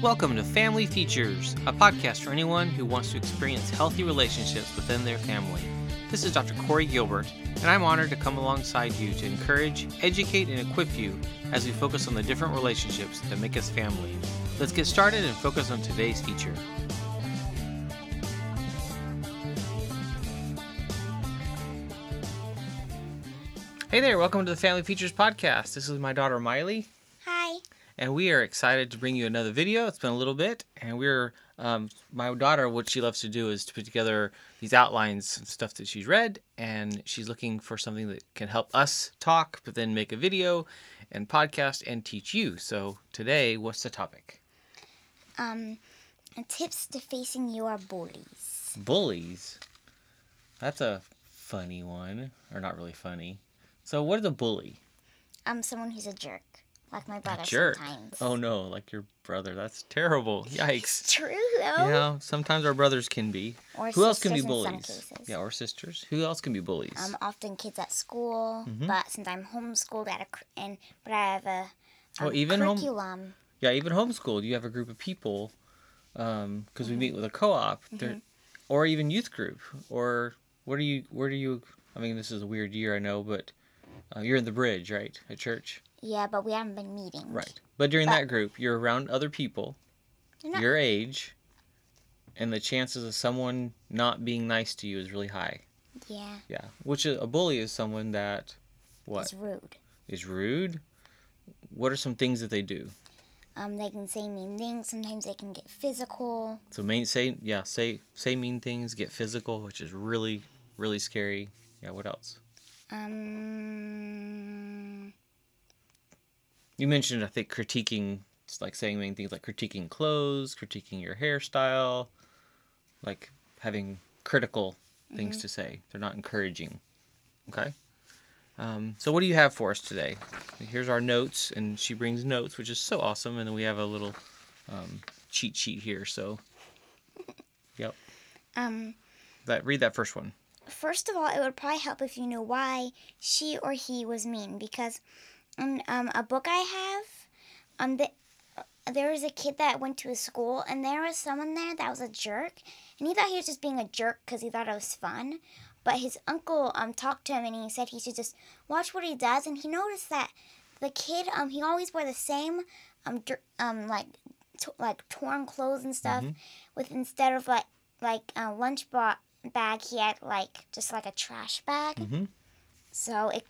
Welcome to Family Features, a podcast for anyone who wants to experience healthy relationships within their family. This is Dr. Corey Gilbert, and I'm honored to come alongside you to encourage, educate, and equip you as we focus on the different relationships that make us family. Let's get started and focus on today's feature. Hey there, welcome to the Family Features Podcast. This is my daughter Miley. And we are excited to bring you another video. It's been a little bit, and we're um, my daughter. What she loves to do is to put together these outlines of stuff that she's read, and she's looking for something that can help us talk, but then make a video and podcast and teach you. So today, what's the topic? Um, tips to facing your bullies. Bullies. That's a funny one, or not really funny. So, what is a bully? Um, someone who's a jerk, like my brother Jerk. sometimes. Oh no, like your brother. That's terrible. Yikes. True though. Yeah, sometimes our brothers can be. Or Who else can be sisters in some bullies? Yeah, or sisters. Who else can be bullies? Um, often kids at school, Mm-hmm. but since I'm homeschooled at a and but I have a Oh, um, even home- curriculum. yeah, even homeschooled, you have a group of people, because we meet with a co-op, there- or even youth group, or what do you? Where do you? I mean, this is a weird year, I know, but uh, you're in the bridge, right, at church, Yeah, but we haven't been meeting. right? But during But- that group, you're around other people, not- your age, and the chances of someone not being nice to you is really high. Yeah, Yeah, which a a bully is someone that what? Is rude. is rude. What are some things that they do? Um, they can say mean things. Sometimes they can get physical. So main say yeah say say mean things, get physical, which is really really scary. Yeah, what else? Um, You mentioned I think critiquing, it's like saying mean things like critiquing clothes, critiquing your hairstyle, like having critical things to say. They're not encouraging. Okay. Um, so what do you have for us today? Here's our notes, and she brings notes, which is so awesome. And then we have a little um, cheat sheet here. So, yep. um, That read that first one. First of all, it would probably help if you knew why she or he was mean because in um, a book I have, um, the, there was a kid that went to a school and there was someone there that was a jerk and he thought he was just being a jerk because he thought it was fun. But his uncle um talked to him and he said he should just watch what he does and he noticed that the kid um he always wore the same um dir- um like t- like torn clothes and stuff with instead of like like a lunch ba- bag he had like just like a trash bag Mhm. so it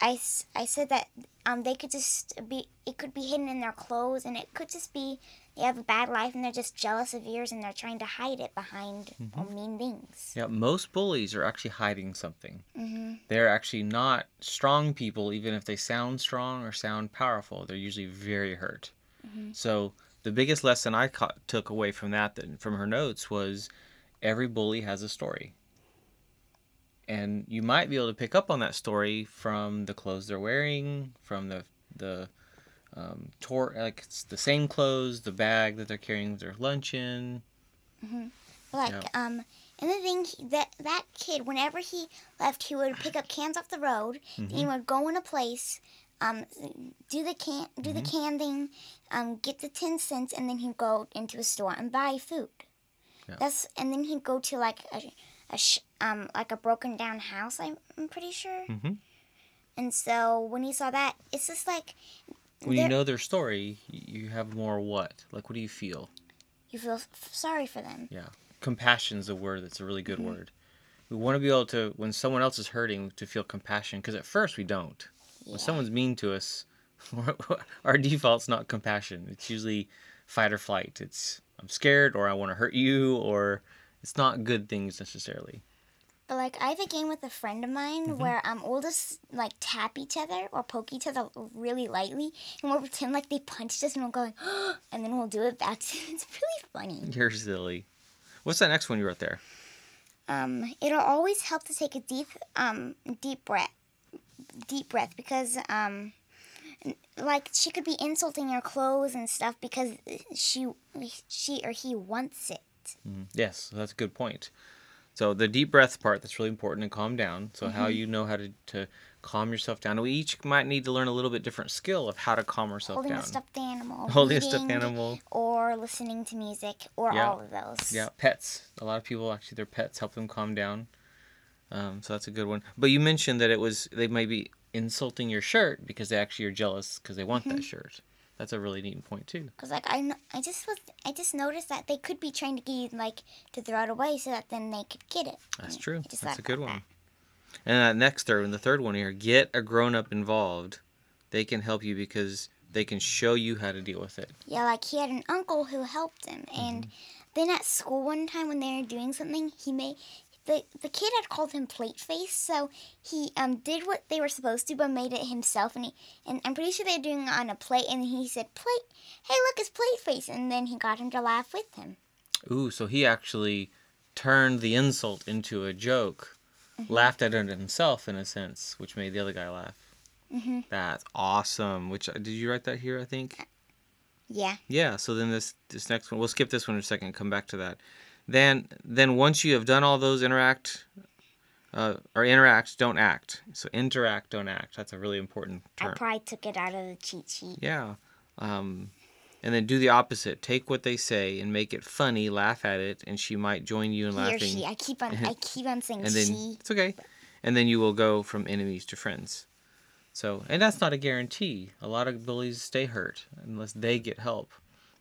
I, I said that um they could just be it could be hidden in their clothes and it could just be they have a bad life and they're just jealous of yours and they're trying to hide it behind uh, mean things Yeah, most bullies are actually hiding something. mm-hmm. They're actually not strong people, even if they sound strong or sound powerful. They're usually very hurt. So the biggest lesson I ca- took away from that, that, from her notes, was every bully has a story, and you might be able to pick up on that story from the clothes they're wearing, from the the um, tor- like it's the same clothes, the bag that they're carrying their lunch in. like Yeah. um and the thing he- that that kid whenever he left he would pick up cans off the road Mm-hmm. he would go in a place um do the can do the Mm-hmm. can thing um get the 10 cents and then he'd go into a store and buy food Yeah. that's and then he'd go to like a, a sh- um like a broken down house I'm, I'm pretty sure Mhm. and so when he saw that it's just like When you know their story, you have more what? Like, what do you feel? you feel f- sorry for them Yeah. Compassion's a word that's a really good word. We want to be able to, when someone else is hurting, to feel compassion because at first we don't. When someone's mean to us, our default's not compassion. It's usually fight or flight. It's I'm scared or I want to hurt you or it's not good things necessarily. But like I have a game with a friend of mine Mm-hmm. where um we'll just like tap each other or poke each other really lightly and we'll pretend like they punched us and we'll go like, and then we'll do it back. To, it's really funny. You're silly. What's that next one you wrote there? Um, it'll always help to take a deep um deep breath, deep breath because um like she could be insulting your clothes and stuff because she she or he wants it. Mm, Yes, that's a good point. So the deep breath part that's really important and calm down. So how you know how to, to calm yourself down. We each might need to learn a little bit different skill of how to calm ourselves Holding down. a stuffed animal. Holding a stuffed animal. Or listening to music, or Yeah. all of those. Yeah, pets. A lot of people actually their pets help them calm down. Um, so that's a good one. But you mentioned that it was they may be insulting your shirt because they actually are jealous because they want Mm-hmm. that shirt. That's a really neat point too. Cause like I, I just was, I just noticed that they could be trying to get you like to throw it away so that then they could get it. That's I true. That's a good one. And that next third, and the third one here, get a grown up involved. They can help you because they can show you how to deal with it. Yeah, like he had an uncle who helped him, and Mm-hmm. then at school one time when they were doing something, he made. The, the kid had called him plate face, so he um did what they were supposed to, but made it himself. And he and I'm pretty sure they're doing it on a plate. And he said, "Plate, hey, look, it's plate face." And then he got him to laugh with him. Ooh, so he actually turned the insult into a joke, Mm-hmm. laughed at it himself in a sense, which made the other guy laugh. hmm That's awesome. Which uh, did you write that here? I think. Yeah. Yeah. So then this this next one, we'll skip this one in a second. Come back to that. Then then once you have done all those interact, uh, or interact, don't act. So interact, don't act. That's a really important term. I probably took it out of the cheat sheet. Yeah. Um, and then do the opposite. Take what they say and make it funny. Laugh at it, and she might join you in He or laughing. she. I keep on. I keep on saying and then she. it's okay. And then you will go from enemies to friends. So, and that's not a guarantee. A lot of bullies stay hurt unless they get help.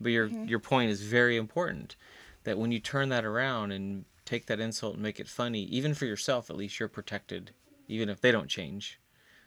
But your Mm-hmm. your point is very important. That when you turn that around and take that insult and make it funny, even for yourself, at least you're protected. Even if they don't change,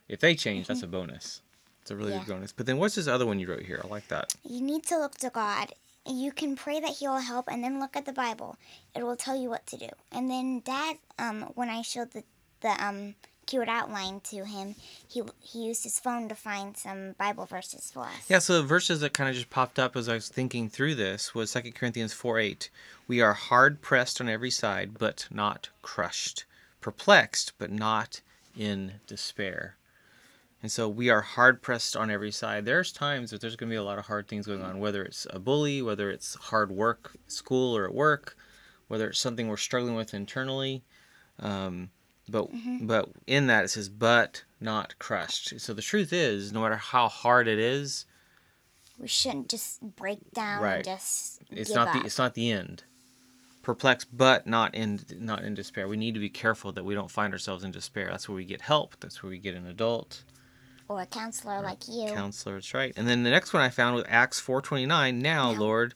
if they change, that's a bonus. It's a really Mm-hmm. Yeah. good bonus. But then what's this other one you wrote here? I like that. You need to look to God. You can pray that He will help, and then look at the Bible. It will tell you what to do. And then Dad, um, when I showed the the um keyword outline to him, he he used his phone to find some Bible verses for us. Yeah, so the verses that kind of just popped up as I was thinking through this was 2 Corinthians 4 8. We are hard pressed on every side, but not crushed, perplexed, but not in despair. And so we are hard pressed on every side. There's times that there's going to be a lot of hard things going on, whether it's a bully, whether it's hard work, school or at work, whether it's something we're struggling with internally. Um, but mm-hmm. but in that it says, but not crushed. So the truth is, no matter how hard it is, We shouldn't just break down Right. and just it's not up. the it's not the end perplexed but not in not in despair we need to be careful that we don't find ourselves in despair that's where we get help that's where we get an adult or a counselor like you. counselor that's right and then the next one i found was acts 429 now Now. lord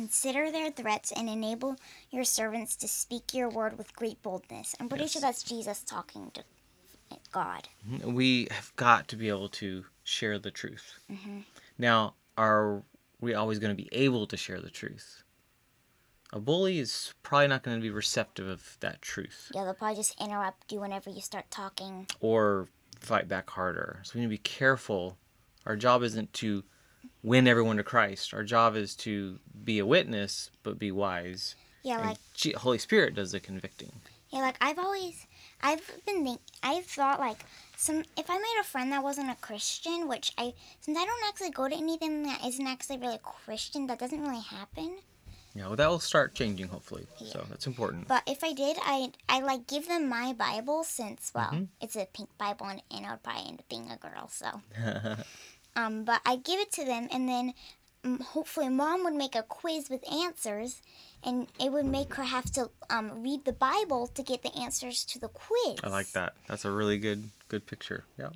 Consider their threats and enable your servants to speak your word with great boldness. I'm pretty Yes. sure that's Jesus talking to God. we have got to be able to share the truth Mm-hmm. now are we always going to be able to share the truth a bully is probably not going to be receptive of that truth Yeah, they'll probably just interrupt you whenever you start talking. or fight back harder. So we need to be careful. Our job isn't to win everyone to Christ. Our job is to be a witness, but be wise. Yeah, And like G- Holy Spirit does the convicting. yeah, like I've always, I've been think, I've thought like some if I made a friend that wasn't a Christian, which I since I don't actually go to anything that isn't actually really Christian, that doesn't really happen. Yeah, well, that will start changing hopefully. So that's important. But if I did, I I like give them my Bible since well, Mhm. it's a pink Bible and, and I would probably end up being a girl, so. Um, but I give it to them, and then um, hopefully mom would make a quiz with answers, and it would make her have to um, read the Bible to get the answers to the quiz. I like that. That's a really good good picture. Yeah.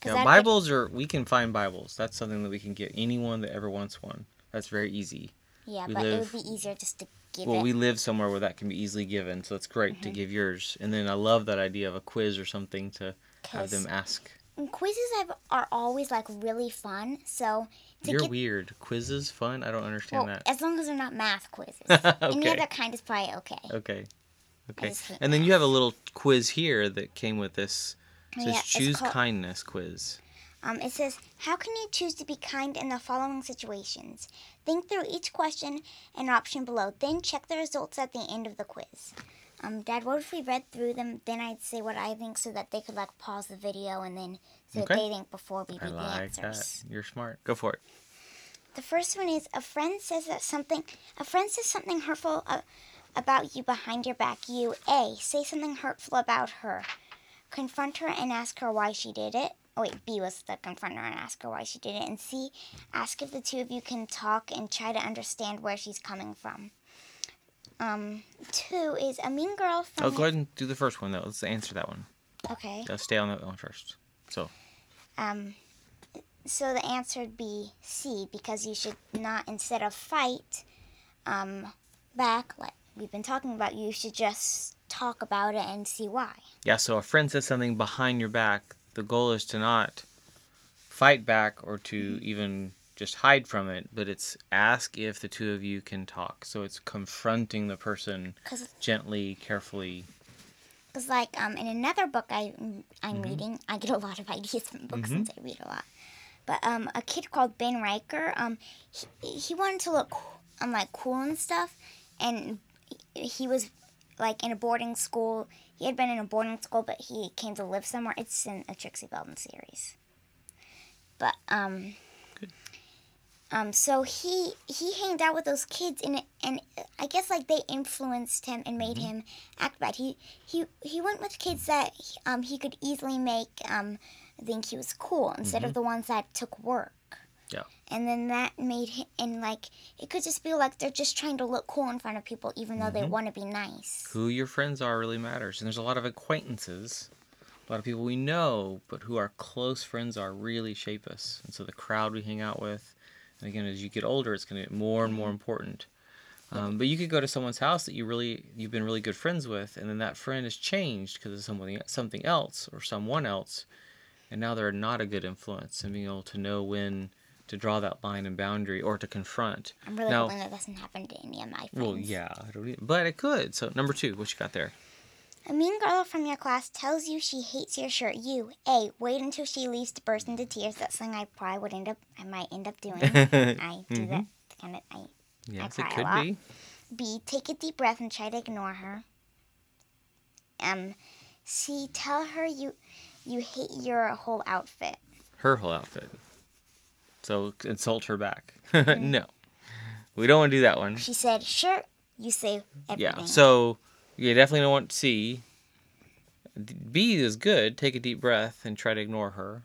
'Cause Yeah, Bibles are we can find Bibles. That's something that we can get anyone that ever wants one. That's very easy. Yeah, we but it live- would be easier just to give well, it. we live somewhere where that can be easily given, so it's great to give yours. And then I love that idea of a quiz or something to have them ask. Quizzes have, are always like really fun. So to You're get weird. Quizzes fun? I don't understand well, that. as long as they're not math quizzes. Any Okay. other kind is probably okay. Okay. Okay. And then you have a little quiz here that came with this. It says Yeah, choose called- kindness quiz. Um, it says, How can you choose to be kind in the following situations? Think through each question and option below, then check the results at the end of the quiz. Um, Dad, what if we read through them? Then I'd say what I think so that they could like pause the video and then say Okay. what they think before we read the answers. that. You're smart. Go for it. The first one is a friend says that something a friend says something hurtful uh, about you behind your back. You A say something hurtful about her. confront her and ask her why she did it. Oh wait, B was the confront her and ask her why she did it. And C, ask if the two of you can talk and try to understand where she's coming from. Um, two is a mean girl from. Oh, go ahead and do the first one though. Let's answer that one. Okay. Let's stay on that one first. So, Um, so the answer would be C because you should not instead of fight, um, back like we've been talking about. You should just talk about it and see why. yeah, so a friend says something behind your back. The goal is to not fight back or to even just hide from it, but it's ask if the two of you can talk. So it's confronting the person gently, carefully. Because, like, um, in another book I, I'm reading, I get a lot of ideas from books since I read a lot. But um, a kid called Ben Riker, um, he, he wanted to look, um, like, cool and stuff. And he was, like, in a boarding school. He had been in a boarding school, but he came to live somewhere. It's in a Trixie Belden series. But, um... Good. Um, so he he hanged out with those kids and and I guess like they influenced him and made him act bad. He he he went with kids that um he could easily make um think he was cool instead of the ones that took work. And then that made him and like it could just be like they're just trying to look cool in front of people even though they want to be nice. Who your friends are really matters. And there's a lot of acquaintances, a lot of people we know, but who our close friends are really shape us. And so the crowd we hang out with, and again, as you get older, it's going to get more and more important. Um, but you could go to someone's house that you really you've been really good friends with, and then that friend has changed because of somebody something else or someone else, and now they're not a good influence. And being able to know when to draw that line and boundary or to confront. I'm really now, hoping that doesn't happen to any of my friends. well, yeah, I but it could. So number two, what you got there? A mean girl from your class tells you she hates your shirt. You, A, wait until she leaves to burst into tears. That's something I probably would end up, I might end up doing. I do that kind of, I, Yes, cry it a could lot. be. B, take a deep breath and try to ignore her. Um, C, tell her you, you hate your whole outfit. her whole outfit. So insult her back. no, we don't want to do that one. She said, sure. You say everything. Yeah. So you definitely don't want C. B is good. Take a deep breath and try to ignore her.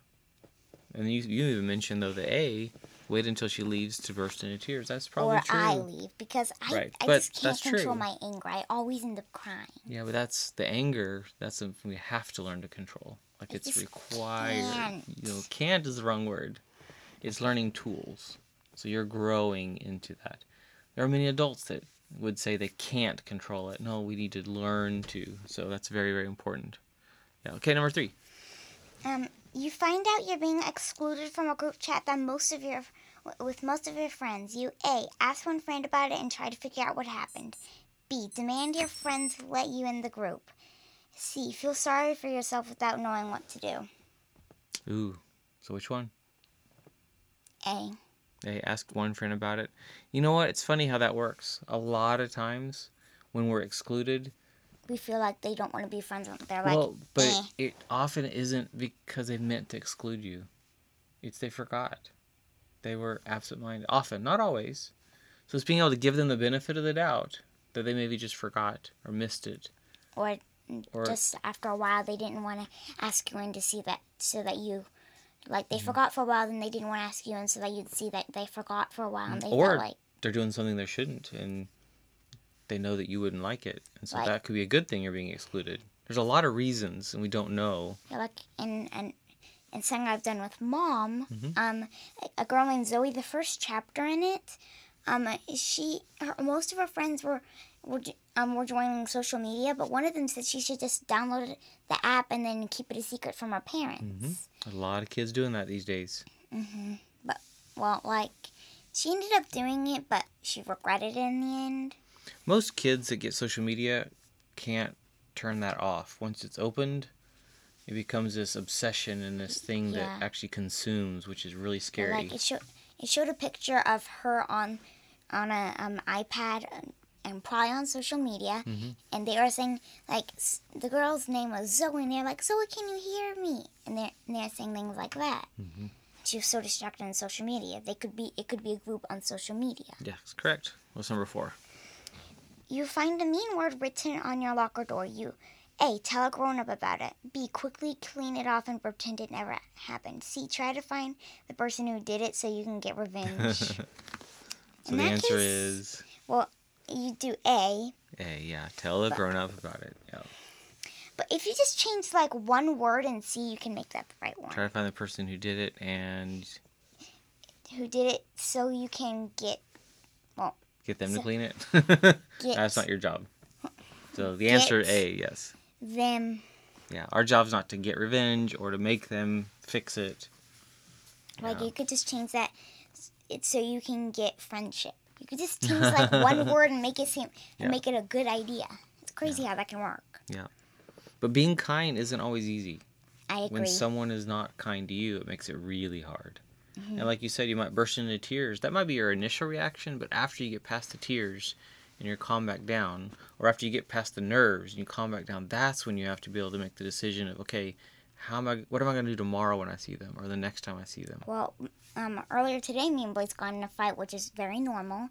And you you even mentioned though the A. Wait until she leaves to burst into tears. That's probably or true. I leave because I, Right, I but just can't control true. my anger. I always end up crying. Yeah, but that's the anger. That's something we have to learn to control. Like I it's required. can't. You know, can't is the wrong word. It's learning tools. So you're growing into that. There are many adults that would say they can't control it. No, we need to learn to. So that's very, very important. Yeah. Okay, number three. Um, you find out you're being excluded from a group chat that most of your with most of your friends. You A ask one friend about it and try to figure out what happened. B demand your friends let you in the group. C feel sorry for yourself without knowing what to do. Ooh. So which one? A They ask one friend about it. You know what? It's funny how that works. A lot of times when we're excluded, we feel like they don't want to be friends with. They're like, well, but eh. it often isn't because they meant to exclude you. It's they forgot. They were absent-minded. Often, not always. So it's being able to give them the benefit of the doubt that they maybe just forgot or missed it. or, Or- just after a while they didn't want to ask you in to see that so that you like Mm-hmm. they forgot for a while then they didn't want to ask you and so that you'd see that they forgot for a while and they Mm, Or- felt like They're doing something they shouldn't, and they know that you wouldn't like it, and so Right. that could be a good thing. You're being excluded. There's a lot of reasons, and we don't know. Yeah, like and and and something I've done with mom. Mm-hmm. Um, a- a girl named Zoe. The first chapter in it, um, she her, most of her friends were were um were joining social media, but one of them said she should just download the app and then keep it a secret from her parents. A lot of kids doing that these days. Mhm. But well, like she ended up doing it, but she regretted it in the end. Most kids that get social media can't turn that off. Once it's opened, it becomes this obsession and this thing Yeah. that actually consumes, which is really scary. Like it showed it showed a picture of her on on a um, iPad and- probably on social media, Mm-hmm. and they were saying like the girl's name was Zoe, and they're like Zoe, can you hear me? And they're and they're saying things like that. Mm-hmm. She was so distracted on social media. They could be it could be a group on social media. Yes, correct. What's number four? You find a mean word written on your locker door. You A. Tell a grown up about it. B. Quickly clean it off and pretend it never happened. C. Try to find the person who did it so you can get revenge. so In the answer case- is well, you do A, A. Yeah, tell a grown up about it. Yeah. but if you just change like one word and see, you can make that the right one. Try to find the person who did it and Who did it so you can get well. get them to clean it. That's not your job. So the answer Get- A, yes. them Yeah, our job's not to get revenge or to make them fix it. like Yeah. you could just change that it's so you can get friendship. You could just change like one word and make it seem Yeah. and make it a good idea. It's crazy how that can work. Yeah. But being kind isn't always easy. I agree. When someone is not kind to you, it makes it really hard. Mm-hmm. And like you said, you might burst into tears. That might be your initial reaction, but after you get past the tears and you're calm back down, or after you get past the nerves and you calm back down, that's when you have to be able to make the decision of, okay, how am I? What am I going to do tomorrow when I see them, or the next time I see them? Well, um, earlier today, me and Blaze got in a fight, which is very normal,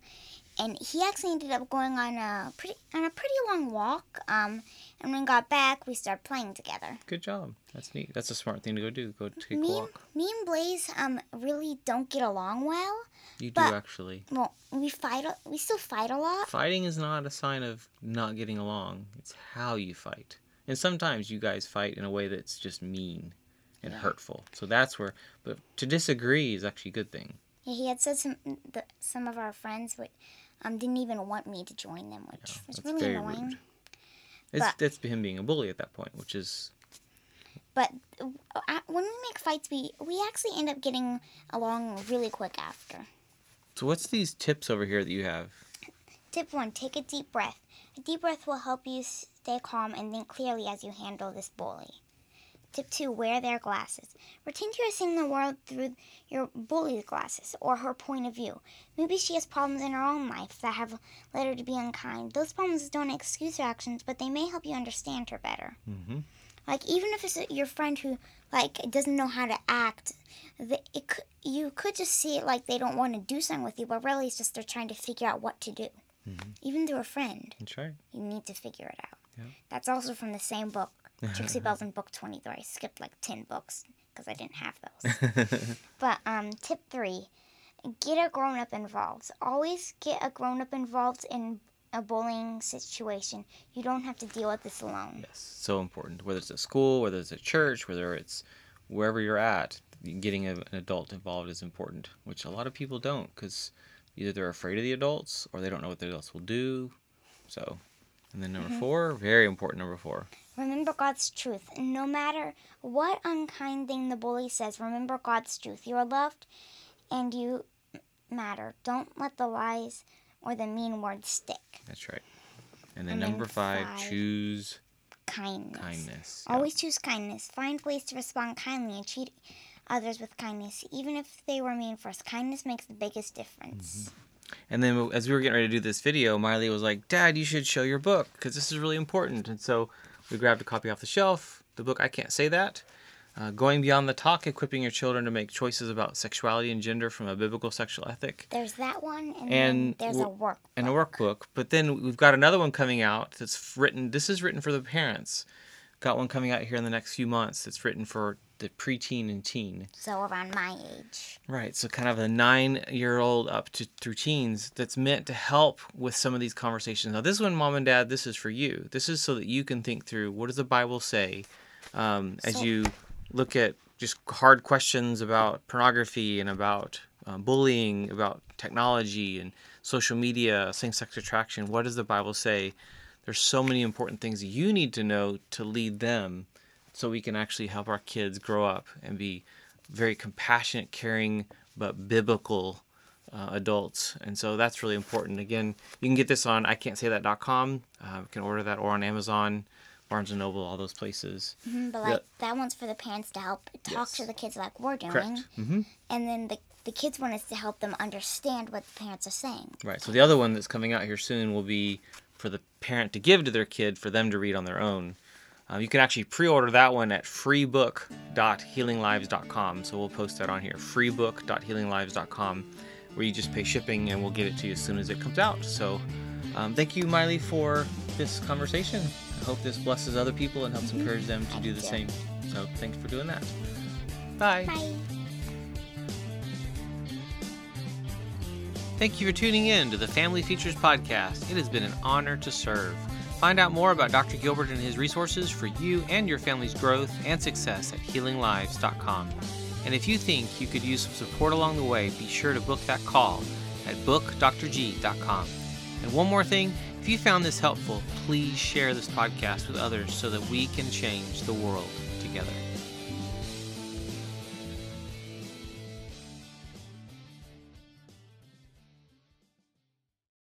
and he actually ended up going on a pretty on a pretty long walk. Um, and when we got back, we started playing together. Good job. That's neat. That's a smart thing to go do. Go take a Me, walk. me and Blaze um really don't get along well. You do actually. Well, we fight. We still fight a lot. Fighting is not a sign of not getting along. It's how you fight. And sometimes you guys fight in a way that's just mean and Yeah. hurtful. So that's where. But to disagree is actually a good thing. Yeah, he had said some the, some of our friends would, um didn't even want me to join them, which was really annoying. rude. It's But- that's him being a bully at that point, which is But uh, when we make fights, we we actually end up getting along really quick after. so. What's these tips over here that you have? Tip one: Take a deep breath. A deep breath will help you stay calm and think clearly as you handle this bully. Tip two: Wear their glasses. Pretend you're seeing the world through your bully's glasses or her point of view. Maybe she has problems in her own life that have led her to be unkind. Those problems don't excuse her actions, but they may help you understand her better. Mm-hmm. Like even if it's your friend who like doesn't know how to act, the, it could, you could just see it like they don't want to do something with you, but really it's just they're trying to figure out what to do. Mhm. Even through a friend, That's right. you need to figure it out. Yeah. That's also from the same book, Trixie Belden Book Twenty Three. I skipped like ten books because I didn't have those. But um, tip three, get a grown up involved. Always get a grown up involved in a bullying situation. You don't have to deal with this alone. Yes, so important. Whether it's at school, whether it's at church, whether it's wherever you're at, getting a, an adult involved is important, which a lot of people don't because either they're afraid of the adults or they don't know what the adults will do. So, and then number four, very important. Number four, Remember God's truth. No matter what unkind thing the bully says, remember God's truth. You are loved and you matter. Don't let the lies or the mean words stick. that's right. And then And then number five, five. choose Kindness. kindness. Yeah. Always choose kindness. Find ways to respond kindly and treat others with kindness, even if they were mean first. Kindness makes the biggest difference. Mm-hmm. And then as we were getting ready to do this video, Miley was like, "Dad, you should show your book because this is really important." And so we grabbed a copy off the shelf. The book I can't say that. Uh, Going beyond the talk, equipping your children to make choices about sexuality and gender from a biblical sexual ethic, There's that one, and, And then there's a w- work. and a workbook. But then we've got another one coming out that's written. This is written for the parents. Got one coming out here in the next few months. That's written for the preteen and teen. So around my age. Right, so kind of a nine-year-old up to through teens that's meant to help with some of these conversations. Now, this one, mom and dad, this is for you. This is so that you can think through what does the Bible say um, as So- you look at just hard questions about pornography and about um, bullying, about technology and social media, same-sex attraction. What does the Bible say? There's so many important things you need to know to lead them, so we can actually help our kids grow up and be very compassionate, caring, but biblical uh, adults. And so that's really important. Again, you can get this on ican'tsaythat.com. Uh, you can order that or on Amazon, Barnes & Noble, all those places. Mhm, But like that one's for the parents to help talk Yes. to the kids like we're doing. Correct. hmm And then the, the kids want us to help them understand what the parents are saying. Right. So the other one that's coming out here soon will be for the parent to give to their kid for them to read on their own. Uh, you can actually pre-order that one at freebook.healinglives.com. So we'll post that on here, freebook.healinglives.com, where you just pay shipping and we'll get it to you as soon as it comes out. So um, thank you, Miley, for this conversation. I hope this blesses other people and helps encourage them to do the Thank same. So thanks for doing that. Bye. Bye. Thank you for tuning in to the Family Features Podcast. It has been an honor to serve. Find out more about Dr. Gilbert and his resources for you and your family's growth and success at healinglives.com. And if you think you could use some support along the way, be sure to book that call at bookdrg.com. And one more thing, if you found this helpful, please share this podcast with others so that we can change the world together.